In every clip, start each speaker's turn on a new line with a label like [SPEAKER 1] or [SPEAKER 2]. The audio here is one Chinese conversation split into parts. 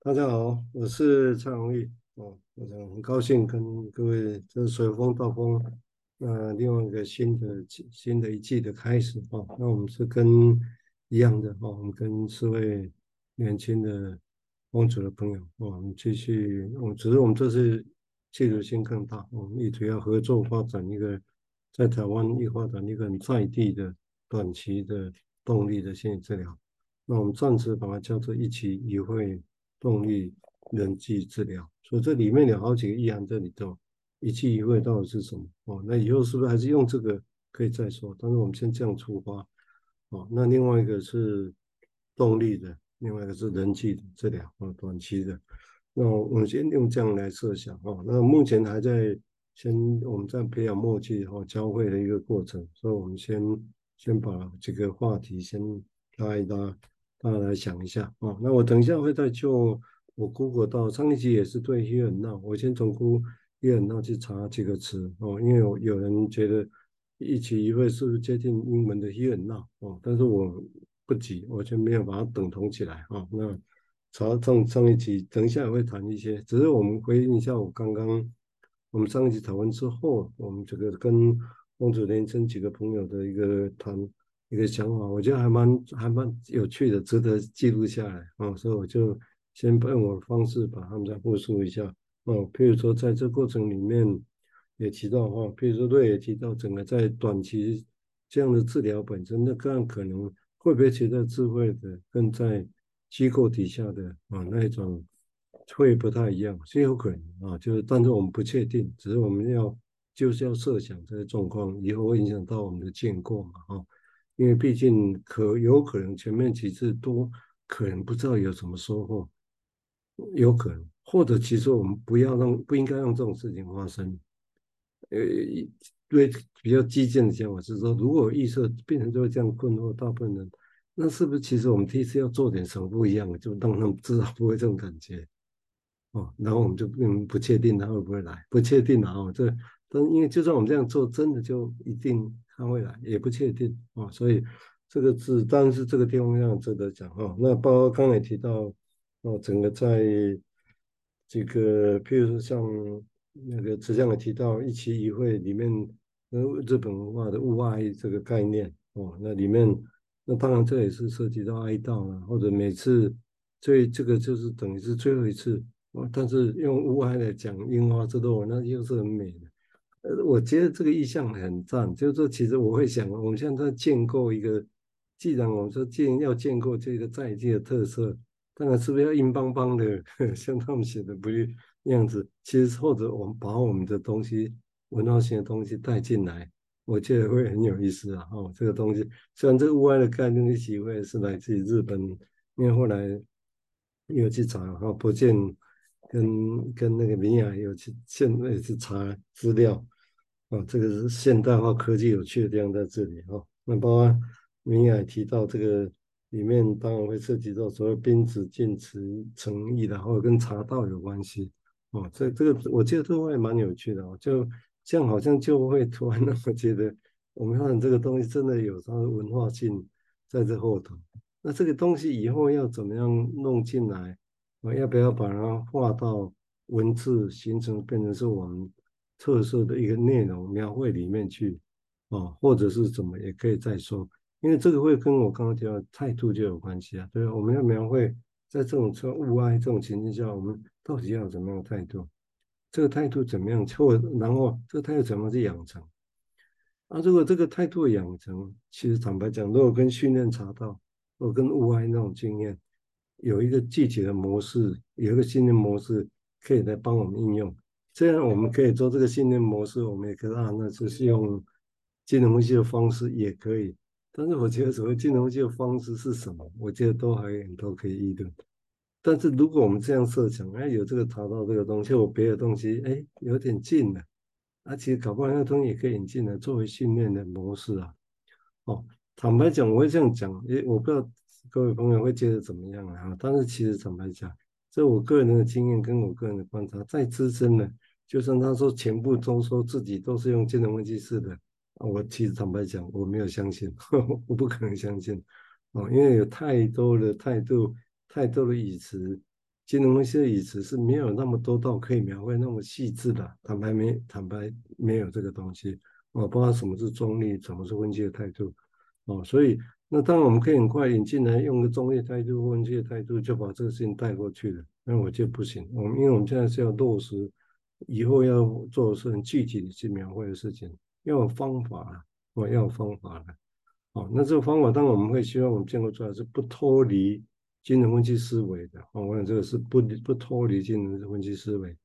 [SPEAKER 1] 大家好，我是蔡宏毅哦，我很高兴跟各位这是随风到风，那另外一个新的新的一季的开始哦，那我们是跟一样的哦，我们跟四位年轻的风主的朋友哦，我们继续，我只是我们这次企图心更大，我们一直要合作发展一个在台湾一发展一个很在地的短期的动力的心理治疗，那我们暂时把它叫做一期一会。动力人际治疗，所以这里面有好几个意涵在里头。一期一会到底是什么？哦，那以后是不是还是用这个可以再说？但是我们先这样出发。哦，那另外一个是动力的，另外一个是人际的治疗啊，短期的。那我们先用这样来设想哦。那目前还在先我们在培养默契和交汇的一个过程，所以我们先先把这个话题先拉一拉。大家来想一下哦，那我等一下会再就我 Google 到上一集也是对 here now 我先从 Google Here and Now 去查几个词哦，因为有有人觉得一期一会是不是接近英文的 here now 哦，但是我不急，我就没有把它等同起来啊。那查上上一集，等一下也会谈一些，只是我们回应一下我刚刚我们上一集讨论之后，我们这个跟孟主连生几个朋友的一个谈。一个想法，我觉得还蛮还蛮有趣的，值得记录下来啊、所以我就先用我的方式把他们再复述一下哦。譬如说，在这过程里面也提到哈，譬如说对也提到整个在短期这样的治疗本身，那个案可能会不会觉得智慧的跟在机构底下的啊那一种会不太一样，是有可能啊，就是但是我们不确定，只是我们要就是要设想这些状况以后会影响到我们的建构嘛哈。因为毕竟可有可能前面几次都可能不知道有什么收获，有可能，或者其实我们不要让不应该让这种事情发生。呃，对比较激进的想法是说，如果预测变成就会这样困惑大部分人，那是不是其实我们第一次要做点什么不一样的，就让他们知道不会这种感觉哦，然后我们就嗯不确定他会不会来，不确定然后这但因为就算我们这样做，真的就一定。他会来也不确定啊，所以这个字，但是这个地方要值得讲哈。那包括刚才提到哦，整个在这个，譬如说像那个池相也提到一期一会里面，呃，日本文化的物哀这个概念哦，那里面那当然这也是涉及到哀悼啊，或者每次所以这个就是等于是最后一次啊，但是用物哀来讲樱花之落，那又是很美的。我觉得这个意象很赞，就是说，其实我会想，我们现在建构一个，既然我们说建要建构这个在地的特色，当然是不是要硬邦邦的，像他们写的不是那样子？其实或者我们把我们的东西，文化性的东西带进来，我觉得会很有意思啊！哦，这个东西虽然这个物哀的概念的体会是来自于日本，因为后来又去查哈，不见。跟跟那个明雅有去现在去查资料哦，这个是现代化科技有趣的地方在这里哈。那包括明雅提到这个里面，当然会涉及到所谓宾子敬词诚意的，或者跟茶道有关系哦。这这个我觉得都会蛮有趣的，就这样好像就会突然让我觉得，我们看这个东西真的有它的文化性在这后头。那这个东西以后要怎么样弄进来？我要不要把它画到文字形成，变成是我们特色的一个内容描绘里面去啊，或者是怎么也可以再说，因为这个会跟我刚刚提到态度就有关系啊。对，我们要描绘在这种说物哀这种情境下，我们到底要怎么样的态度？这个态度怎么样？或然后这个态度怎么去养成？啊，如果这个态度养成，其实坦白讲，如果跟训练茶道，或跟物哀那种经验。有一个具体的模式，有一个训练模式可以来帮我们应用。这样我们可以做这个训练模式，我们也可以啊，那就是用金融分析的方式也可以。但是我觉得所谓金融分析的方式是什么？我觉得都还有很多可以议论。但是如果我们这样设想，哎，有这个查到这个东西，我别的东西，哎，有点近了，而且搞不好那东西也可以引进来作为训练的模式啊。哦，坦白讲，我会这样讲，哎，我不知道。各位朋友会觉得怎么样啊？但是其实坦白讲，这我个人的经验跟我个人的观察，再资深的，就算他说全部都说自己都是用精神分析式的，我其实坦白讲，我没有相信，我不可能相信哦，因为有太多的态度、太多的语词，精神分析的语词是没有那么多到可以描绘那么细致的，坦白没坦白没有这个东西，我不知道什么是中立，什么是分析的态度，哦，所以那当然我们可以很快引进来，用个中立态度、分析的态度就把这个事情带过去了，那我就不行，我们因为我们现在是要落实以后要做的是很具体的去描绘的事情，要有方法，我要有方法的，哦，那这个方法当然我们会希望我们建构出来是不脱离。精神分析思维的，我想这个是不不脱离精神分析思维，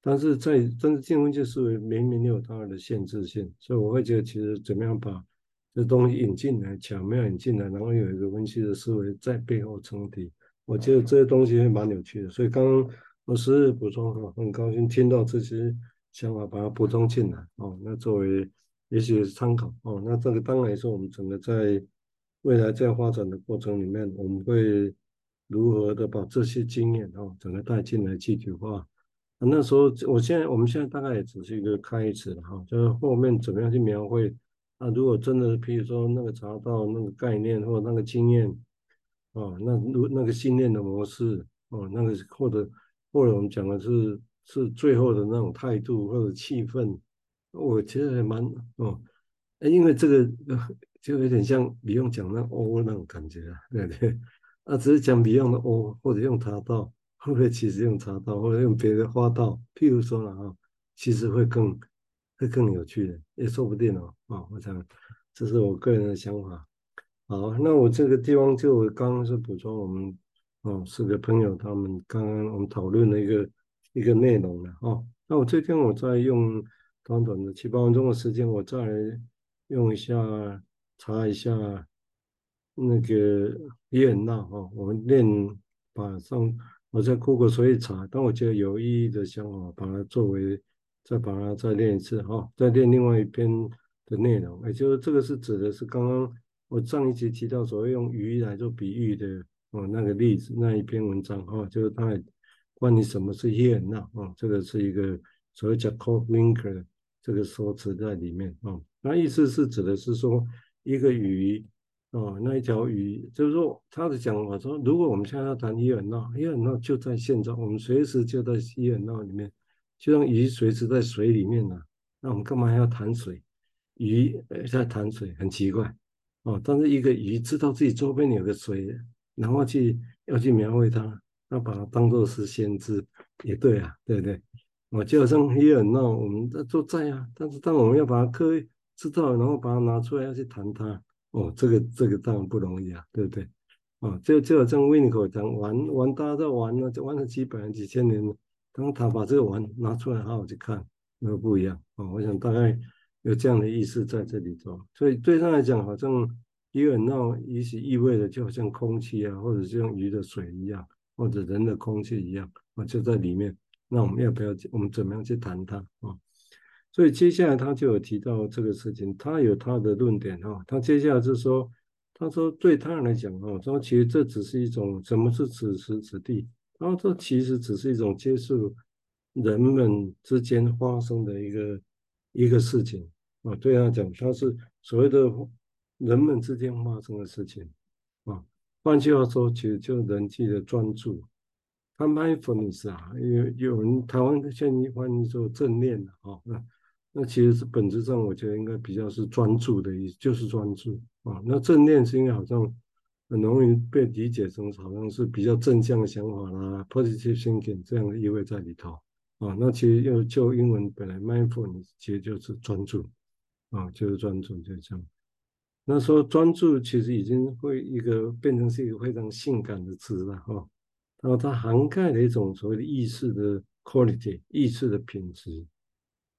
[SPEAKER 1] 但是在但是精神分析思维明明有它的限制性，所以我会觉得其实怎么样把这东西引进来，巧妙引进来，然后有一个分析的思维在背后撑底，我觉得这些东西会蛮有趣的。所以刚刚我是补充哈，很高兴听到这些想法，把它补充进来哦，那作为也许参考哦，那这个当然也是我们整个在未来在发展的过程里面，我们会。如何的把这些经验哦，整个带进来具体化？那时候，我现在，我们现在大概也只是一个开始哈，就是后面怎么样去描绘？啊，如果真的，譬如说那个查到那个概念或那个经验，啊，那如那个信念的模式，哦，那个或者或者我们讲的是是最后的那种态度或者气氛，我其实还蛮哦，因为这个就有点像李用讲那欧那种感觉啊，对不对？啊，只是讲 Beyond 的哦，或者用茶道，会不会其实用茶道，或者用别的花道？譬如说了啊，其实会更会更有趣的，也说不定哦。啊，我想这是我个人的想法。好，那我这个地方就刚刚是补充我们哦四个朋友他们刚刚我们讨论的一个一个内容了哦。那我这天我再用短短的七八分钟的时间，我再用一下查一下。那个也很闹哈，我们练把上我在 Google 所以查，但我觉得有意义的想法，把它作为再把它再练一次哈，再练另外一篇的内容，也就是这个是指的是刚刚我上一集提到所谓用鱼来做比喻的哦那个例子那一篇文章哈，就是他关于什么是也很闹啊，这个是一个所谓叫 Code-Linker 这个说辞在里面啊，那意思是指的是说一个鱼。哦，那一条鱼，就是说他的讲法说，如果我们现在要谈伊尔纳，伊尔纳就在现在，我们随时就在伊尔纳里面，就像鱼随时在水里面呢、那我们干嘛还要谈水？鱼在谈水很奇怪哦。但是一个鱼知道自己周边有个水，然后去要去描绘它，那把它当做是先知也对啊，对不对？我就好像伊尔纳，我们都在啊，但是当我们要把它刻意知道，然后把它拿出来要去谈它。哦，这个这个当然不容易啊，对不对？哦，就就好像维尼口讲玩玩，大家在玩呢，就玩了几百年、几千年了。当他把这个玩拿出来好好去看，那不一样哦。我想大概有这样的意思在这里头。所以对他来讲，好像伊尔纳也许意味着就好像空气啊，或者是用鱼的水一样，或者人的空气一样啊，就在里面。那我们要不要？我们怎么样去谈它啊？所以接下来他就有提到这个事情，他有他的论点哈。他接下来就说，他说对他人来讲哈，说其实这只是一种什么是此时此地，然后这其实只是一种接受人们之间发生的一个一个事情啊。对他讲，他是所谓的人们之间发生的事情啊。换句话说，其实就是人际的专注。他 mindfulness 啊，有有人台湾现在翻译做正念的啊。那那其实是本质上，我觉得应该比较是专注的意思，就是专注啊。那正念是因为好像很容易被理解成好像是比较正向的想法啦，positive thinking 这样的意味在里头啊。那其实又就英文本来 mindfulness 其实就是专注啊，就是专注就这样。那时候专注其实已经会一个变成是一个非常性感的词了哈。然后它涵盖了一种所谓的意识的 quality，意识的品质。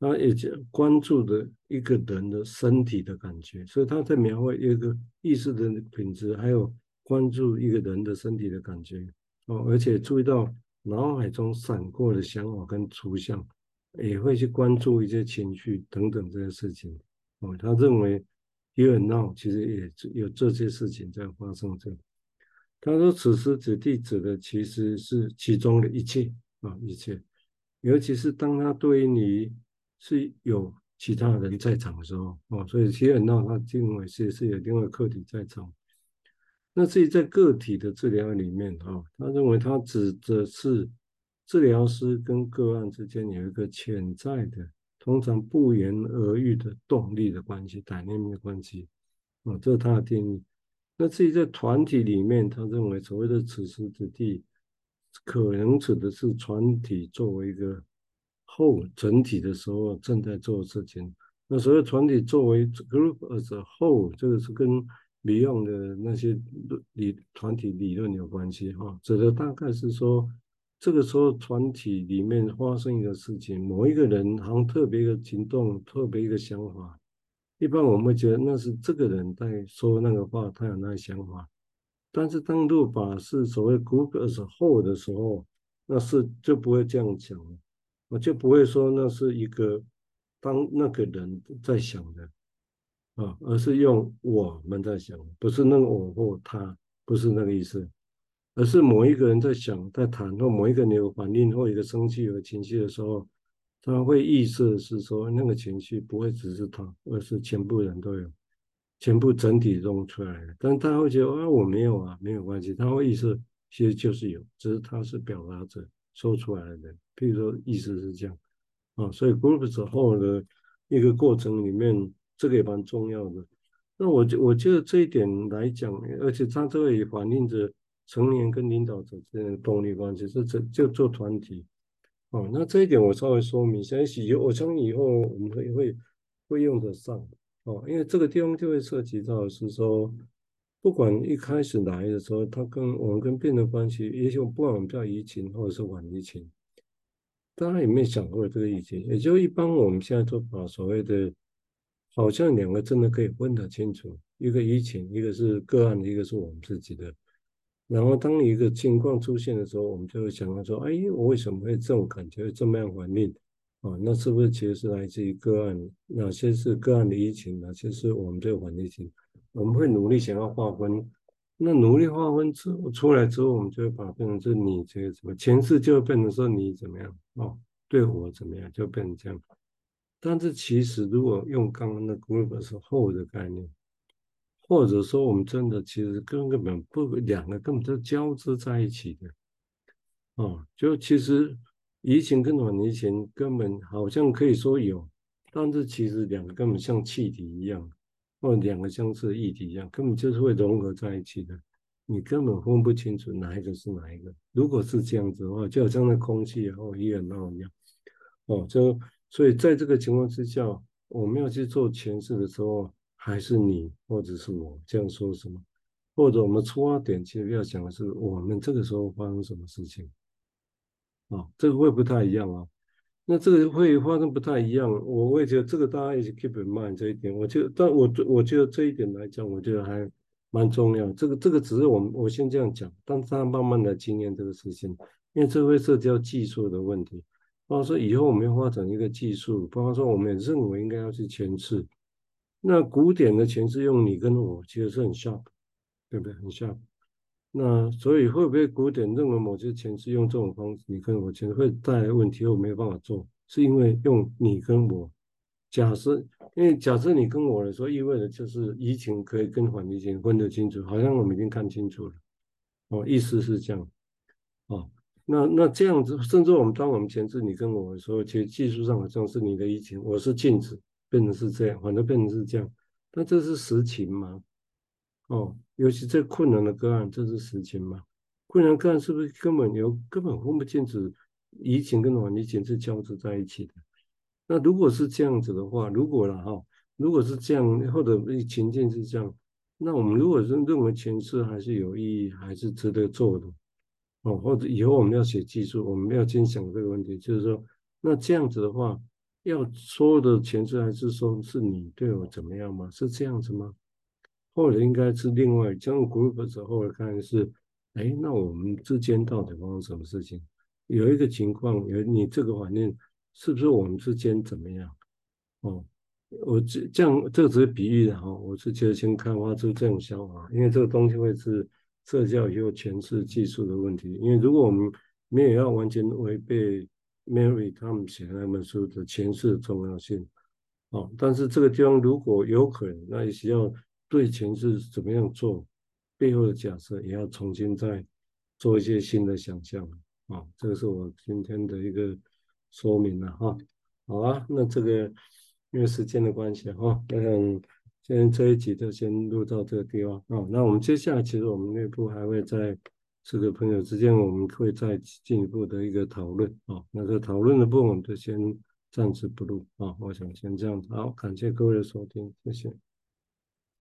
[SPEAKER 1] 他也就关注的一个人的身体的感觉，所以他在描绘一个意识的品质，还有关注一个人的身体的感觉哦，而且注意到脑海中闪过的想法跟图像，也会去关注一些情绪等等这些事情哦。他认为 here and now 其实也有这些事情在发生着。他说此时此地指的其实是其中的一切啊，一切，尤其是当他对于你。是有其他人在场的时候哦，所以其实很闹，他认为是是有另外课题在场。那至于在个体的治疗里面，啊，他认为他指的是治疗师跟个案之间有一个潜在的、通常不言而喻的动力的关系、dynamic 的关系，啊，这是他的定义。那至于在团体里面，他认为所谓的此时此地，可能指的是团体作为一个后整体的时候正在做的事情。那所谓团体作为 group as a whole，这个是跟 Beyond 的那些理团体理论有关系哈，指的大概是说，这个时候团体里面发生一个事情，某一个人好像特别一个行动，特别一个想法，一般我们觉得那是这个人在说那个话，他有那个想法。但是当如果把是所谓 group as a whole 的时候，那是就不会这样讲了，我就不会说那是一个当那个人在想的。啊，而是用我们在想，不是那个我或他，不是那个意思，而是某一个人在想，在谈，或某一个人有反应，或一个生气、有情绪的时候，他会意识是说，那个情绪不会只是他，而是全部人都有，全部整体中出来的。但他会觉得啊，我没有啊，没有关系。他会意识其实就是有，只是他是表达者说出来的。譬如说，意思是这样啊，所以 group 之后的一个过程里面。这个也蛮重要的。那我觉我觉得这一点来讲，而且他这个也反映着成年跟领导者之间的动力关系，是这就做团体。哦，那这一点我稍微说明一下，以后我相信以后我们会会会用得上。哦，因为这个地方就会涉及到是说，不管一开始来的时候，他跟我们跟病人关系，也许不管我们叫移情或者是晚移情，大家有没有想过这个议题？也就一般我们现在都把所谓的。好像两个真的可以分得清楚，一个移情，一个是个案，一个是我们自己的。然后当一个情况出现的时候，我们就会想到说：哎，我为什么会这种感觉，会这么样反应？啊，那是不是其实是来自于个案？哪些是个案的疫情？哪些是我们这个反移情？我们会努力想要划分。那努力划分之出来之后，我们就会把变成是你这个什么前世就会变成说你怎么样哦，对我怎么样，就变成这样。但是其实，如果用刚刚的 group 是后的概念，或者说我们真的其实根根本不两个根本就交织在一起的，哦，就其实移情跟晚移情根本好像可以说有，但是其实两个根本像气体一样，或两个相似的液体一样，根本就是会融合在一起的，你根本分不清楚哪一个是哪一个。如果是这样子的话，就好像那空气或一氧化一样，哦，就。所以在这个情况之下，我们要去做前世的时候，还是你或者是我这样说什么，或者我们出发点其实要讲的是我们这个时候发生什么事情，啊、这个会不太一样啊。那这个会发生不太一样，我会觉得这个大家一起 keep in mind 这一点。我觉得，但我我觉得这一点来讲，我觉得还蛮重要。这个这个只是我们我先这样讲，但是他慢慢的经验这个事情，因为这会涉及到技术的问题。包括说以后我们要发展一个技术，包括说我们也认为应该要去前世。那古典的前世用你跟我其实是很 sharp，对不对？很 sharp。那所以会不会古典认为某些前世用这种方式，你跟我前世会带来问题，我没有办法做，是因为用你跟我。假设，因为假设你跟我来说，意味着就是移情可以跟缓移情分得清楚，好像我们已经看清楚了。哦，意思是这样。哦。那那这样子，甚至我们当我们前世你跟我的时候，其实技术上好像是你的移情，我是镜子，变成是这样，反正变成是这样。但这是实情吗？哦，尤其这困难的个案，这是实情吗？困难个案是不是根本有根本分不清楚移情跟反移情是交织在一起的？那如果是这样子的话，如果了哈，如果是这样，或者情境是这样，那我们如果认认为前世还是有意义，还是值得做的。哦，或者以后我们要写技术，我们要先想这个问题，就是说，那这样子的话，要说的前置还是说是你对我怎么样吗？是这样子吗？或者应该是另外将 group 之后来看是，哎，那我们之间到底发生什么事情？有一个情况，有你这个环境，是不是我们之间怎么样？哦，我这这样，这个只是比喻的哈，我是觉得先开发出这种想法，因为这个东西会是。社交也有前置技术的问题，因为如果我们没有要完全违背 Mary 他们写那本书的前世的重要性，哦，但是这个地方如果有可能，那也需要对前世怎么样做，背后的假设也要重新再做一些新的想象啊。这个是我今天的一个说明了哈。好啊，那这个因为时间的关系哈，我想今天这一集就先录到这个地方啊。那我们接下来其实我们内部还会在这个朋友之间，我们会再进一步的一个讨论啊。那个讨论的部分我们就先暂时不录啊。我想先这样子，好，感谢各位的收听，谢谢。